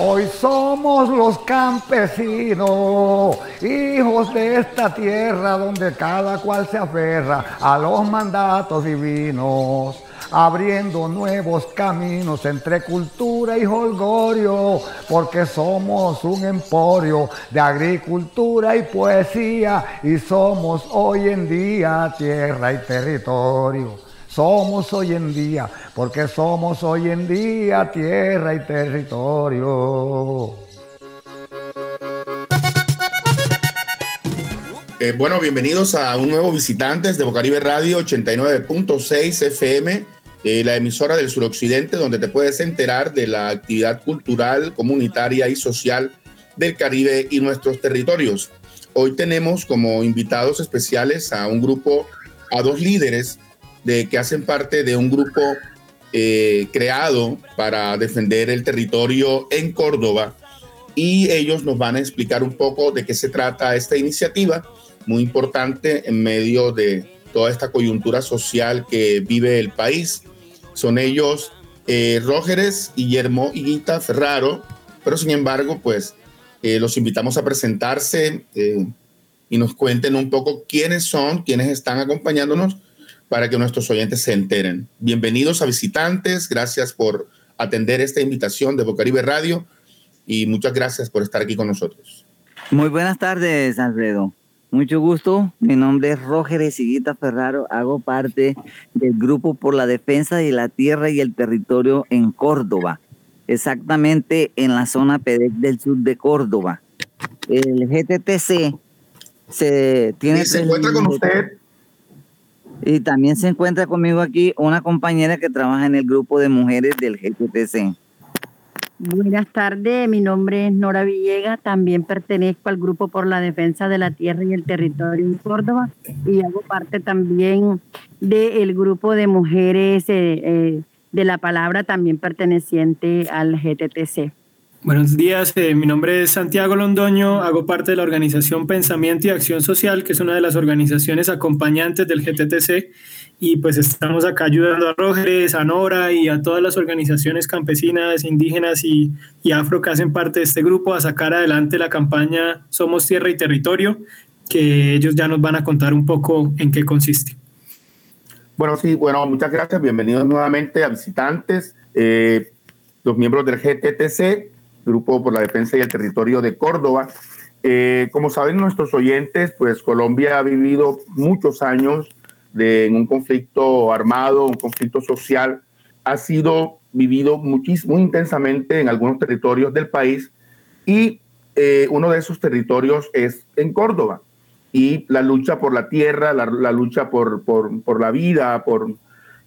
Hoy somos los campesinos, hijos de esta tierra donde cada cual se aferra a los mandatos divinos, abriendo nuevos caminos entre cultura y holgorio, porque somos un emporio de agricultura y poesía y somos hoy en día tierra y territorio somos hoy en día, porque somos hoy en día tierra y territorio. Eh, bueno, bienvenidos a un nuevo Visitantes de Bocaribe Radio 89.6 FM, eh, la emisora del suroccidente, donde te puedes enterar de la actividad cultural, comunitaria y social del Caribe y nuestros territorios. Hoy tenemos como invitados especiales a un grupo, a dos líderes de que hacen parte de un grupo eh, creado para defender el territorio en Córdoba y ellos nos van a explicar un poco de qué se trata esta iniciativa, muy importante en medio de toda esta coyuntura social que vive el país. Son ellos eh, Rógeres, Guillermo y Guita Ferraro, pero sin embargo, pues eh, los invitamos a presentarse eh, y nos cuenten un poco quiénes son, quiénes están acompañándonos para que nuestros oyentes se enteren. Bienvenidos a visitantes, gracias por atender esta invitación de Bocaribe Radio y muchas gracias por estar aquí con nosotros. Muy buenas tardes, Alfredo. Mucho gusto. Mi nombre es Roger Esiguita Ferraro. Hago parte del Grupo por la Defensa de la Tierra y el Territorio en Córdoba, exactamente en la zona PEDEC del sur de Córdoba. El GTTC se tiene. se encuentra con usted y también se encuentra conmigo aquí una compañera que trabaja en el grupo de mujeres del GTTC. Buenas tardes, mi nombre es Nora Villega, también pertenezco al Grupo por la Defensa de la Tierra y el Territorio en Córdoba y hago parte también del grupo de mujeres eh, eh, de la palabra, también perteneciente al GTTC. Buenos días, eh, mi nombre es Santiago Londoño, hago parte de la organización Pensamiento y Acción Social, que es una de las organizaciones acompañantes del GTTC, y pues estamos acá ayudando a Rógeres, a Nora y a todas las organizaciones campesinas, indígenas y, y afro que hacen parte de este grupo a sacar adelante la campaña Somos Tierra y Territorio, que ellos ya nos van a contar un poco en qué consiste. Bueno, sí, bueno, muchas gracias, bienvenidos nuevamente a visitantes, eh, los miembros del GTTC Grupo por la Defensa y el Territorio de Córdoba. Eh, como saben nuestros oyentes, pues Colombia ha vivido muchos años de, en un conflicto armado, un conflicto social. Ha sido vivido muy intensamente en algunos territorios del país y eh, uno de esos territorios es en Córdoba. Y la lucha por la tierra, la, la lucha por, por, por, la vida, por,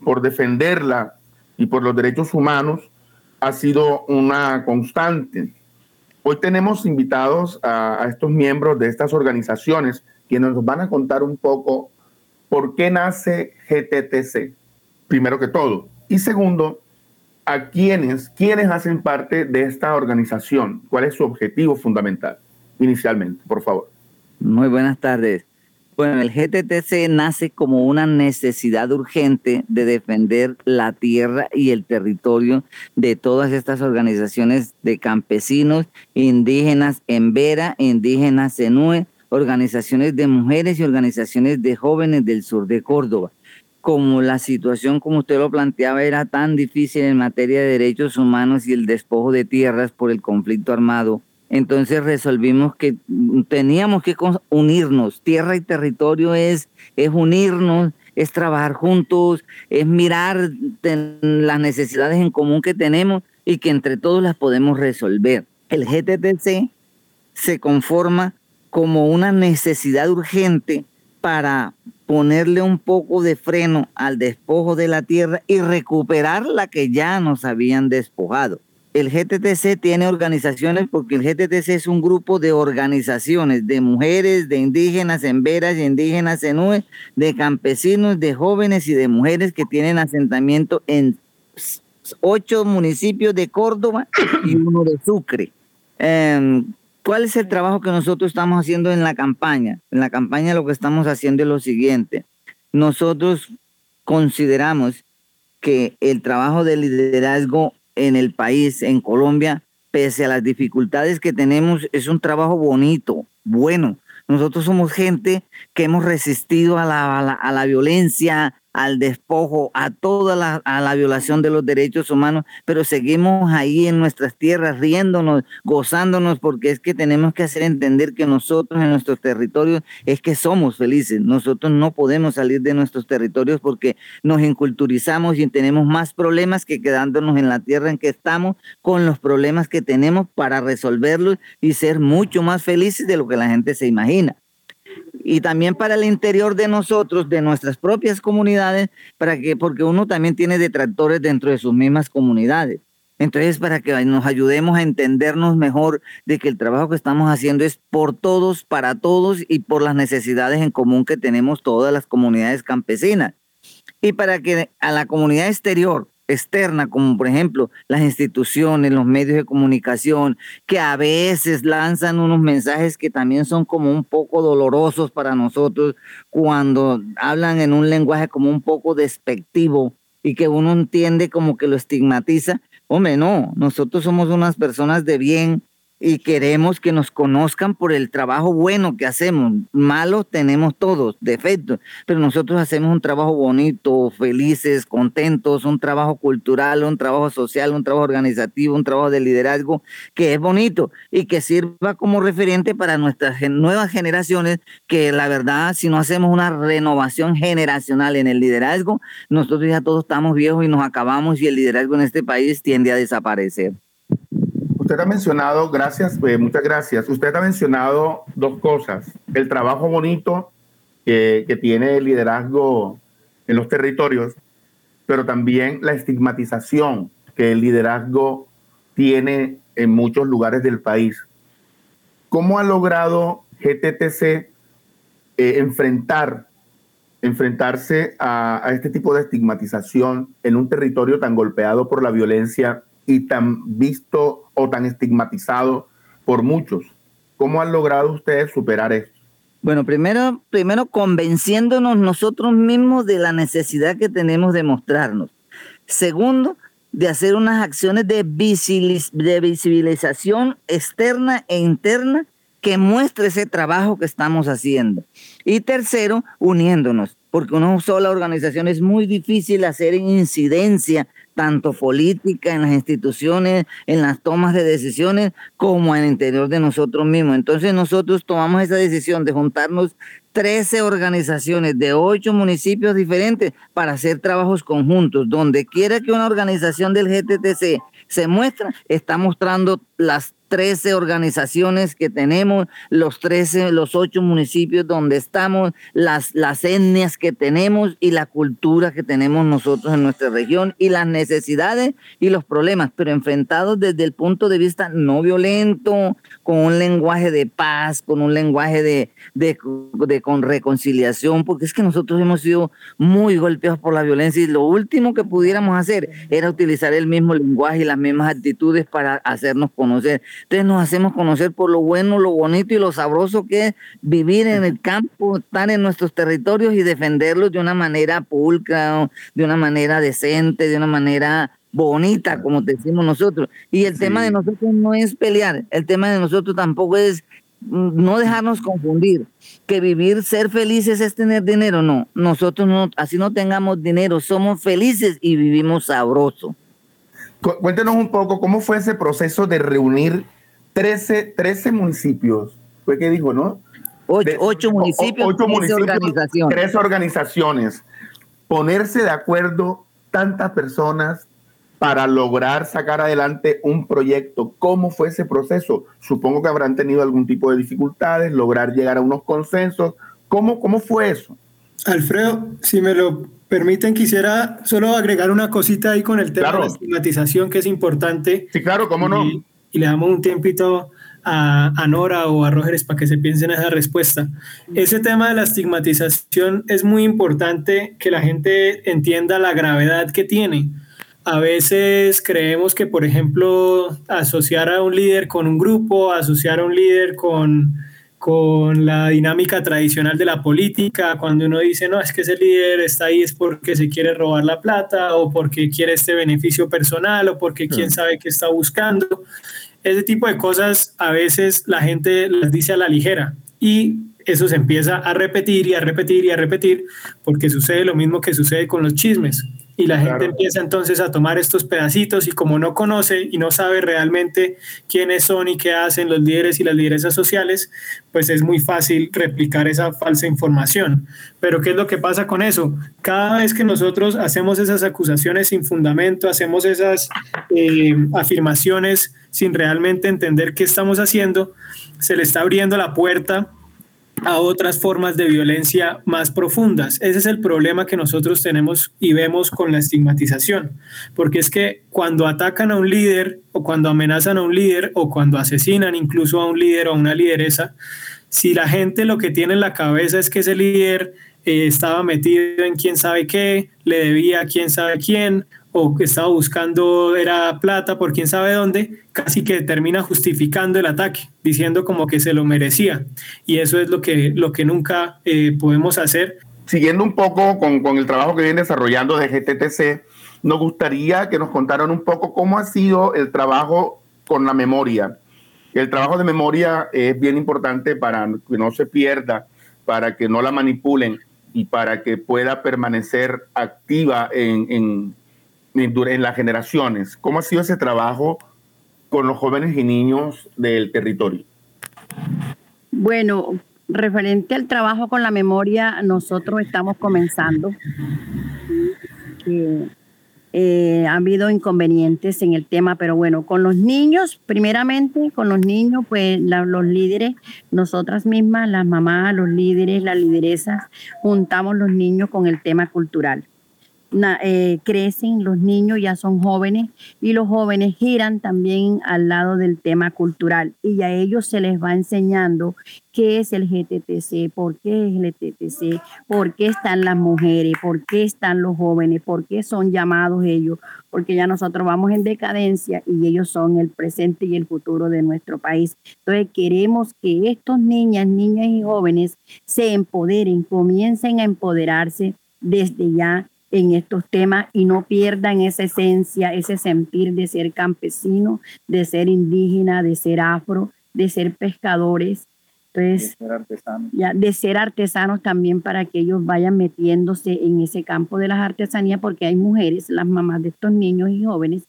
por defenderla y por los derechos humanos ha sido una constante. Hoy tenemos invitados a, estos miembros de estas organizaciones quienes nos van a contar un poco por qué nace GTTC, primero que todo. Y segundo, a quiénes, quiénes hacen parte de esta organización, cuál es su objetivo fundamental inicialmente, por favor. Muy buenas tardes. Bueno, el GTTC nace como una necesidad urgente de defender la tierra y el territorio de todas estas organizaciones de campesinos, indígenas en Vera, indígenas en UE, organizaciones de mujeres y organizaciones de jóvenes del sur de Córdoba. Como la situación, como usted lo planteaba, era tan difícil en materia de derechos humanos y el despojo de tierras por el conflicto armado, entonces resolvimos que teníamos que unirnos. Tierra y territorio es, es unirnos, es trabajar juntos, es mirar las necesidades en común que tenemos y que entre todos las podemos resolver. El GTTC se conforma como una necesidad urgente para ponerle un poco de freno al despojo de la tierra y recuperar la que ya nos habían despojado el GTTC tiene organizaciones porque el GTTC es un grupo de organizaciones de mujeres, de indígenas en veras y indígenas en UE, de campesinos, de jóvenes y de mujeres que tienen asentamiento en ocho municipios de Córdoba y uno de Sucre. Em, ¿Cuál es el trabajo que nosotros estamos haciendo en la campaña? En la campaña lo que estamos haciendo es lo siguiente. Nosotros consideramos que el trabajo de liderazgo en el país, en Colombia, pese a las dificultades que tenemos, es un trabajo bonito, bueno. Nosotros somos gente que hemos resistido a la, a la violencia, al despojo, a toda la, a la violación de los derechos humanos, pero seguimos ahí en nuestras tierras riéndonos, gozándonos, porque es que tenemos que hacer entender que nosotros en nuestros territorios es que somos felices. Nosotros no podemos salir de nuestros territorios porque nos inculturizamos y tenemos más problemas que quedándonos en la tierra en que estamos con los problemas que tenemos para resolverlos y ser mucho más felices de lo que la gente se imagina y también para el interior de nosotros, de nuestras propias comunidades, para que, porque uno también tiene detractores dentro de sus mismas comunidades. Entonces, para que nos ayudemos a entendernos mejor de que el trabajo que estamos haciendo es por todos, para todos y por las necesidades en común que tenemos todas las comunidades campesinas. Y para que a la comunidad exterior externa, como por ejemplo las instituciones, los medios de comunicación, que a veces lanzan unos mensajes que también son como un poco dolorosos para nosotros cuando hablan en un lenguaje como un poco despectivo y que uno entiende como que lo estigmatiza. Hombre, no, nosotros somos unas personas de bien, y queremos que nos conozcan por el trabajo bueno que hacemos. Malos tenemos todos, defectos, pero nosotros hacemos un trabajo bonito, felices, contentos, un trabajo cultural, un trabajo social, un trabajo organizativo, un trabajo de liderazgo que es bonito y que sirva como referente para nuestras nuevas generaciones, que la verdad, si no hacemos una renovación generacional en el liderazgo, nosotros ya todos estamos viejos y nos acabamos y el liderazgo en este país tiende a desaparecer usted ha mencionado, gracias, eh, muchas gracias. Usted ha mencionado dos cosas. El trabajo bonito que, tiene el liderazgo en los territorios, pero también la estigmatización que el liderazgo tiene en muchos lugares del país. ¿Cómo ha logrado GTTC eh, enfrentar, enfrentarse a, a, este tipo de estigmatización en un territorio tan golpeado por la violencia y tan visto o tan estigmatizado por muchos. ¿Cómo han logrado ustedes superar esto? Bueno, primero, primero convenciéndonos nosotros mismos de la necesidad que tenemos de mostrarnos. Segundo, de hacer unas acciones de, de visibilización externa e interna que muestre ese trabajo que estamos haciendo. Y tercero, uniéndonos, porque una sola organización es muy difícil hacer incidencia tanto política, en las instituciones, en las tomas de decisiones, como en el interior de nosotros mismos. Entonces nosotros tomamos esa decisión de juntarnos 13 organizaciones de 8 municipios diferentes para hacer trabajos conjuntos. Donde quiera que una organización del GTTC se muestra, está mostrando las 13 organizaciones que tenemos, los 13, los 8 municipios donde estamos, las, las etnias que tenemos y la cultura que tenemos nosotros en nuestra región y las necesidades y los problemas, pero enfrentados desde el punto de vista no violento, con un lenguaje de paz, con un lenguaje de, de, de con reconciliación, porque es que nosotros hemos sido muy golpeados por la violencia y lo último que pudiéramos hacer era utilizar el mismo lenguaje y las mismas actitudes para hacernos conocer. Entonces nos hacemos conocer por lo bueno, lo bonito y lo sabroso que es vivir en el campo, estar en nuestros territorios y defenderlos de una manera pulcra, de una manera decente, de una manera bonita, como decimos nosotros. Y el tema de nosotros no es pelear, el tema de nosotros tampoco es mm, no dejarnos confundir, que vivir, ser felices es tener dinero, no, nosotros no, así no tengamos dinero, somos felices y vivimos sabroso. Cuéntenos un poco cómo fue ese proceso de reunir 13, 13 municipios. Fue que dijo, ¿no? Ocho, municipios, ocho municipios, organizaciones. tres organizaciones. Ponerse de acuerdo tantas personas para lograr sacar adelante un proyecto. ¿Cómo fue ese proceso? Supongo que habrán tenido algún tipo de dificultades, lograr llegar a unos consensos. ¿Cómo, cómo fue eso? Alfredo, si me lo permiten, quisiera solo agregar una cosita ahí con el tema de la estigmatización, que es importante. Sí, claro, cómo no. Y, le damos un tiempito a, a, Nora o a Rogeres para que se piensen esa respuesta. Ese tema de la estigmatización es muy importante que la gente entienda la gravedad que tiene. A veces creemos que, por ejemplo, asociar a un líder con un grupo, asociar a un líder con con la dinámica tradicional de la política, cuando uno dice, no, es que ese líder está ahí es porque se quiere robar la plata o porque quiere este beneficio personal o porque quién sabe qué está buscando. Ese tipo de cosas a veces la gente las dice a la ligera y eso se empieza a repetir y a repetir y a repetir porque sucede lo mismo que sucede con los chismes y la gente empieza entonces a tomar estos pedacitos y como no conoce y no sabe realmente quiénes son y qué hacen los líderes y las lideresas sociales, pues es muy fácil replicar esa falsa información. Pero ¿qué es lo que pasa con eso? Cada vez que nosotros hacemos esas acusaciones sin fundamento, hacemos esas eh, afirmaciones sin realmente entender qué estamos haciendo, se le está abriendo la puerta a otras formas de violencia más profundas. Ese es el problema que nosotros tenemos y vemos con la estigmatización, porque es que cuando atacan a un líder o cuando amenazan a un líder o cuando asesinan incluso a un líder o a una lideresa, si la gente lo que tiene en la cabeza es que ese líder eh, estaba metido en quién sabe qué, le debía a quién sabe quién o que estaba buscando era plata por quién sabe dónde, casi que termina justificando el ataque, diciendo como que se lo merecía. Y eso es lo que, lo que nunca eh, podemos hacer. Siguiendo un poco con, con el trabajo que viene desarrollando de GTTC, nos gustaría que nos contaran un poco cómo ha sido el trabajo con la memoria. El trabajo de memoria es bien importante para que no se pierda, para que no la manipulen y para que pueda permanecer activa en, en las generaciones. ¿Cómo ha sido ese trabajo con los jóvenes y niños del territorio? Bueno, referente al trabajo con la memoria, nosotros estamos comenzando. Eh, ha habido inconvenientes en el tema, pero bueno, con los niños, primeramente, con los niños, pues los líderes, nosotras mismas, las mamás, los líderes, las lideresas, juntamos los niños con el tema cultural eh, crecen, los niños ya son jóvenes y los jóvenes giran también al lado del tema cultural y a ellos se les va enseñando qué es el GTTC, por qué es el GTTC, por qué están las mujeres, por qué están los jóvenes, por qué son llamados ellos, porque ya nosotros vamos en decadencia y ellos son el presente y el futuro de nuestro país. Entonces queremos que estos niñas, niñas y jóvenes se empoderen, comiencen a empoderarse desde ya en estos temas y no pierdan esa esencia, ese sentir de ser campesino, de ser indígena, de ser afro, de ser pescadores. Entonces, de ser artesanos. Ya, de ser artesanos también para que ellos vayan metiéndose en ese campo de las artesanías, porque hay mujeres, las mamás de estos niños y jóvenes,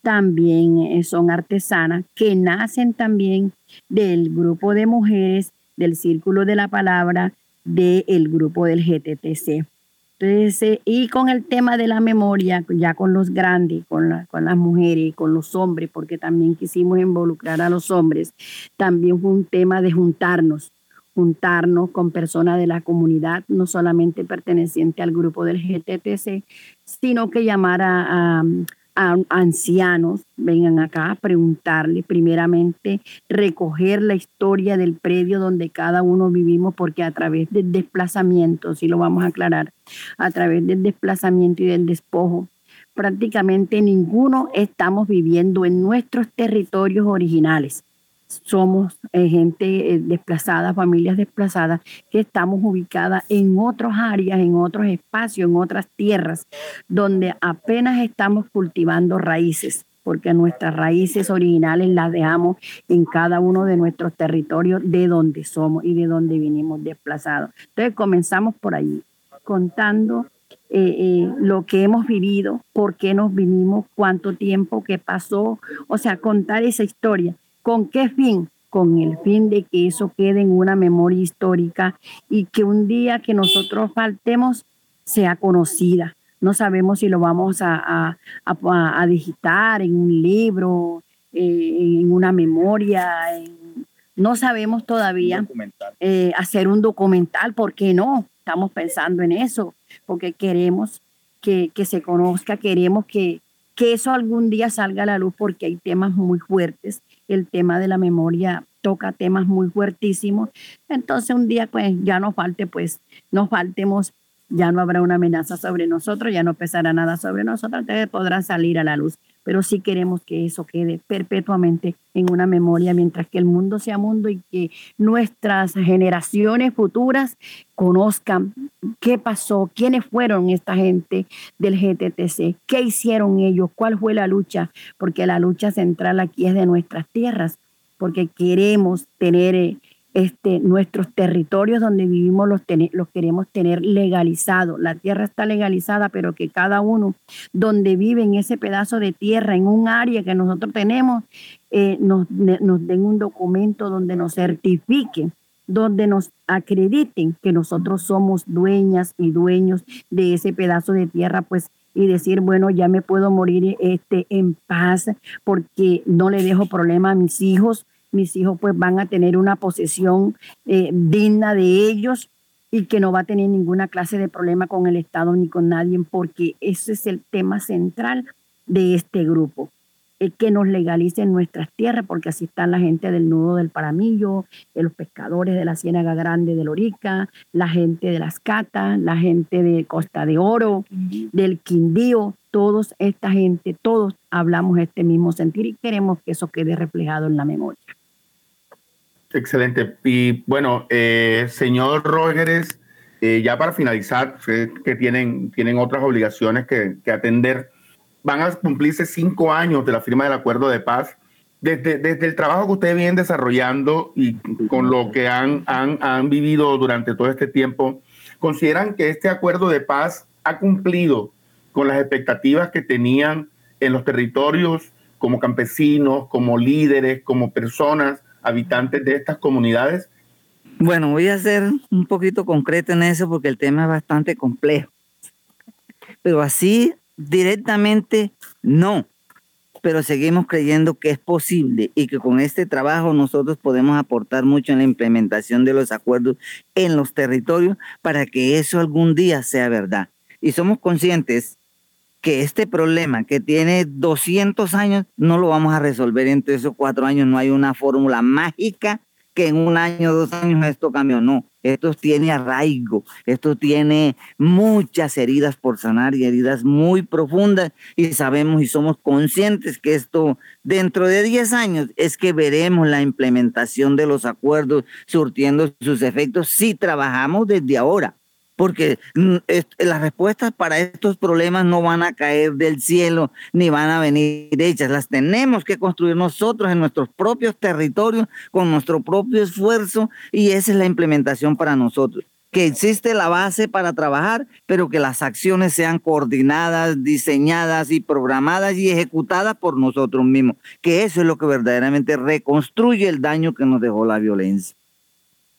también eh, son artesanas, que nacen también del grupo de mujeres, del círculo de la palabra, del grupo del GTTC. Entonces, y con el tema de la memoria, ya con los grandes, con, con las mujeres, con los hombres, porque también quisimos involucrar a los hombres, también fue un tema de juntarnos, juntarnos con personas de la comunidad, no solamente perteneciente al grupo del GTTC, sino que llamar a, ancianos vengan acá a preguntarle, primeramente recoger la historia del predio donde cada uno vivimos, porque a través del desplazamiento, si lo vamos a aclarar, a través del desplazamiento y del despojo, prácticamente ninguno estamos viviendo en nuestros territorios originales somos eh, gente eh, desplazada, familias desplazadas, que estamos ubicadas en otras áreas, en otros espacios, en otras tierras, donde apenas estamos cultivando raíces, porque nuestras raíces originales las dejamos en cada uno de nuestros territorios de donde somos y de donde vinimos desplazados. Entonces comenzamos por ahí, contando eh, lo que hemos vivido, por qué nos vinimos, cuánto tiempo que pasó, o sea, contar esa historia ¿Con qué fin? Con el fin de que eso quede en una memoria histórica y que un día que nosotros faltemos sea conocida. No sabemos si lo vamos a, digitar en un libro, eh, en una memoria. no sabemos todavía eh, hacer un documental. ¿Por qué no? Estamos pensando en eso, porque queremos que, se conozca, queremos que, que eso algún día salga a la luz porque hay temas muy fuertes el tema de la memoria toca temas muy fuertísimos. Entonces un día pues ya no falte, pues nos faltemos, ya no habrá una amenaza sobre nosotros, ya no pesará nada sobre nosotros, entonces podrá salir a la luz. Pero sí queremos que eso quede perpetuamente en una memoria, mientras que el mundo sea mundo y que nuestras generaciones futuras conozcan qué pasó, quiénes fueron esta gente del GTTC, qué hicieron ellos, cuál fue la lucha, porque la lucha central aquí es de nuestras tierras, porque queremos tener eh, este, nuestros territorios donde vivimos los, queremos tener legalizados. La tierra está legalizada, pero que cada uno donde vive en ese pedazo de tierra, en un área que nosotros tenemos, eh, nos, nos den un documento donde nos certifiquen donde nos acrediten que nosotros somos dueñas y dueños de ese pedazo de tierra, pues y decir, bueno, ya me puedo morir este, en paz porque no le dejo problema a mis hijos, mis hijos pues van a tener una posesión eh, digna de ellos y que no va a tener ninguna clase de problema con el Estado ni con nadie, porque ese es el tema central de este grupo, es que nos legalicen nuestras tierras, porque así están la gente del nudo del Paramillo, de los pescadores de la Ciénaga Grande de Lorica, la gente de las Catas, la gente de Costa de Oro, del Quindío, todos esta gente, todos hablamos este mismo sentir y queremos que eso quede reflejado en la memoria. Excelente. Y bueno, eh, señor Rogers, eh, ya para finalizar, sé que tienen, tienen otras obligaciones que, atender. Van a cumplirse cinco años de la firma del acuerdo de paz. Desde, desde el trabajo que ustedes vienen desarrollando y con lo que han, han, han vivido durante todo este tiempo, ¿consideran que este acuerdo de paz ha cumplido con las expectativas que tenían en los territorios como campesinos, como líderes, como personas habitantes de estas comunidades? Bueno, voy a ser un poquito concreto en eso porque el tema es bastante complejo. Pero así directamente no. Pero seguimos creyendo que es posible y que con este trabajo nosotros podemos aportar mucho en la implementación de los acuerdos en los territorios para que eso algún día sea verdad. Y somos conscientes que este problema que tiene 200 años no lo vamos a resolver entre esos cuatro años. No hay una fórmula mágica que en un año, dos años esto cambió. No, esto tiene arraigo, esto tiene muchas heridas por sanar y heridas muy profundas y sabemos y somos conscientes que esto dentro de 10 años es que veremos la implementación de los acuerdos surtiendo sus efectos si trabajamos desde ahora porque mm, las respuestas para estos problemas no van a caer del cielo ni van a venir hechas. Las tenemos que construir nosotros en nuestros propios territorios con nuestro propio esfuerzo y esa es la implementación para nosotros. Que existe la base para trabajar, pero que las acciones sean coordinadas, diseñadas y programadas y ejecutadas por nosotros mismos. Que eso es lo que verdaderamente reconstruye el daño que nos dejó la violencia.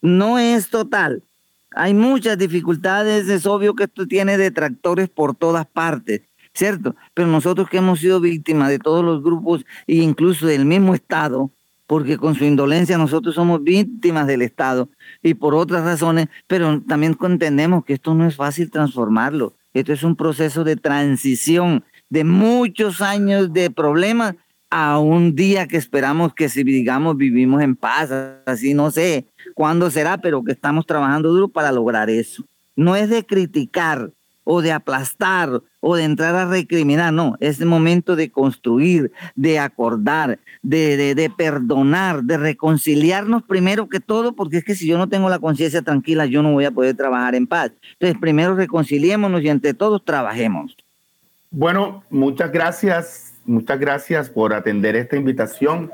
No es total, hay muchas dificultades, es obvio que esto tiene detractores por todas partes, ¿cierto? Pero nosotros que hemos sido víctimas de todos los grupos e incluso del mismo Estado, porque con su indolencia nosotros somos víctimas del Estado y por otras razones, pero también entendemos que esto no es fácil transformarlo. Esto es un proceso de transición de muchos años de problemas a un día que esperamos que si digamos vivimos en paz, así no sé cuándo será, pero que estamos trabajando duro para lograr eso. No es de criticar o de aplastar o de entrar a recriminar, no, es el momento de construir, de acordar, de, de, perdonar, de reconciliarnos primero que todo, porque es que si yo no tengo la conciencia tranquila, yo no voy a poder trabajar en paz. Entonces, primero reconciliémonos y entre todos trabajemos. Bueno, muchas gracias Muchas gracias por atender esta invitación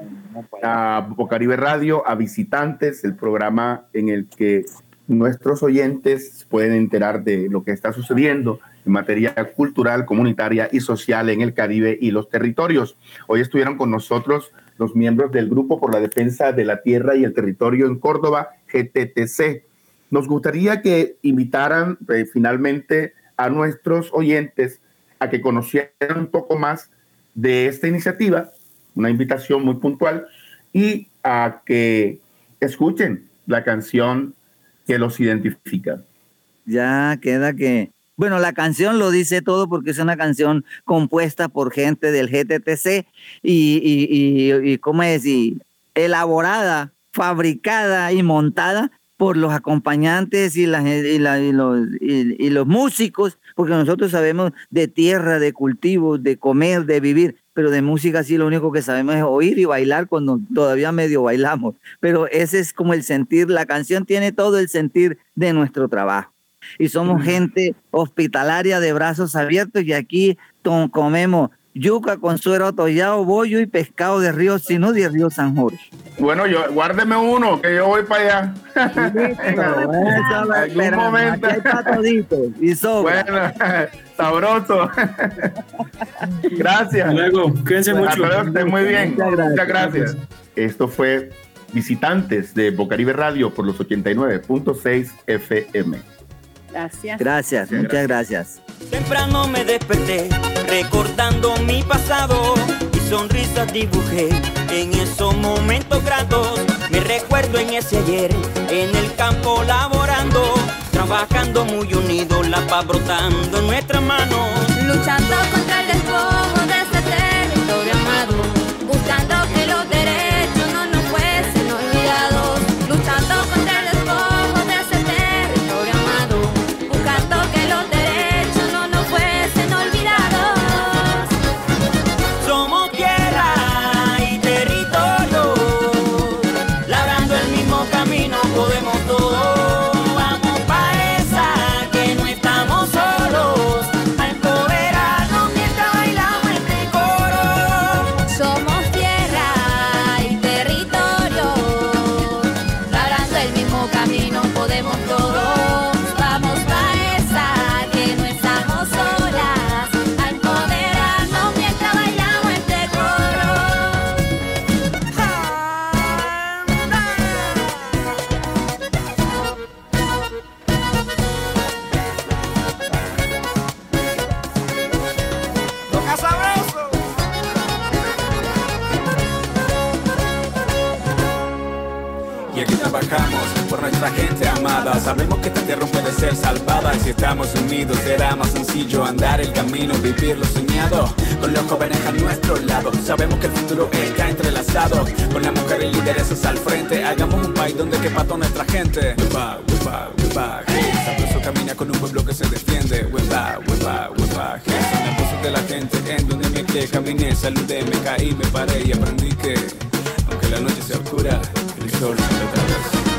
a Bocaribe Radio, a visitantes, el programa en el que nuestros oyentes pueden enterar de lo que está sucediendo en materia cultural, comunitaria y social en el Caribe y los territorios. Hoy estuvieron con nosotros los miembros del Grupo por la Defensa de la Tierra y el Territorio en Córdoba, GTTC. Nos gustaría que invitaran eh, finalmente a nuestros oyentes a que conocieran un poco más de esta iniciativa, una invitación muy puntual, y a que escuchen la canción que los identifica. Ya queda que, bueno, la canción lo dice todo porque es una canción compuesta por gente del GTTC y, y, y, ¿cómo es? Y elaborada, fabricada y montada por los acompañantes y, y, los, y, los, músicos porque nosotros sabemos de tierra, de cultivos, de comer, de vivir, pero de música sí lo único que sabemos es oír y bailar cuando todavía medio bailamos. Pero ese es como el sentir, la canción tiene todo el sentir de nuestro trabajo. Y somos gente hospitalaria de brazos abiertos y aquí comemos yuca con suero tollado, bollo y pescado de río, sino de río San Jorge. Bueno, yo guárdeme uno, que yo voy para allá. en algún momento. y sobra. Bueno, sabroso. gracias. Luego, quédense mucho. muy bien. Muchas gracias. Esto fue Visitantes de Bocaribe Radio por los 89.6 FM. Gracias. Gracias, muchas gracias. Temprano me desperté, recordando mi pasado y sonrisas dibujé en esos momentos gratos. Me recuerdo en ese ayer, en el campo laborando, trabajando muy unidos, la paz brotando en nuestras manos. Luchando contra el estamos unidos será más sencillo andar el camino, vivir lo soñado. Con los jóvenes a nuestro lado Sabemos que el futuro está entrelazado. Con la mujer y lideresas al frente Hagamos un país donde quepa toda nuestra gente. Wepa, wepa, wepa Sabroso camina con un pueblo que se defiende. Wepa, wepa, wepa Son las voces de la gente en donde me quedé Caminé, saludé, me caí, me paré y aprendí que Aunque la noche sea oscura, el sol sale otra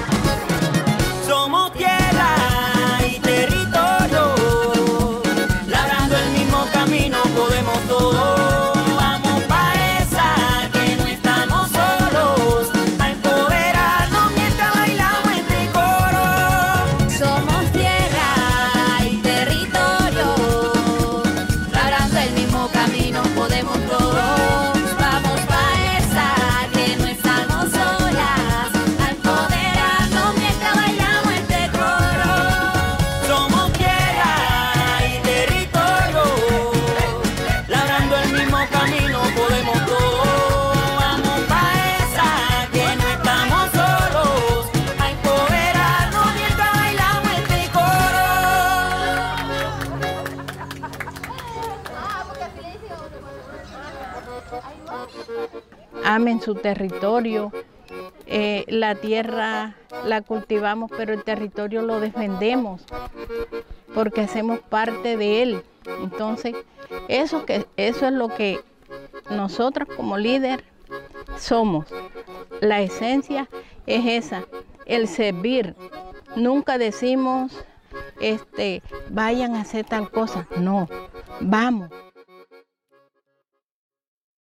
amen su territorio. Eh, la tierra la cultivamos, pero el territorio lo defendemos porque hacemos parte de él. Entonces, eso, que, eso es lo que nosotros como líder somos. La esencia es esa, el servir. Nunca decimos, este, vayan a hacer tal cosa. No, vamos,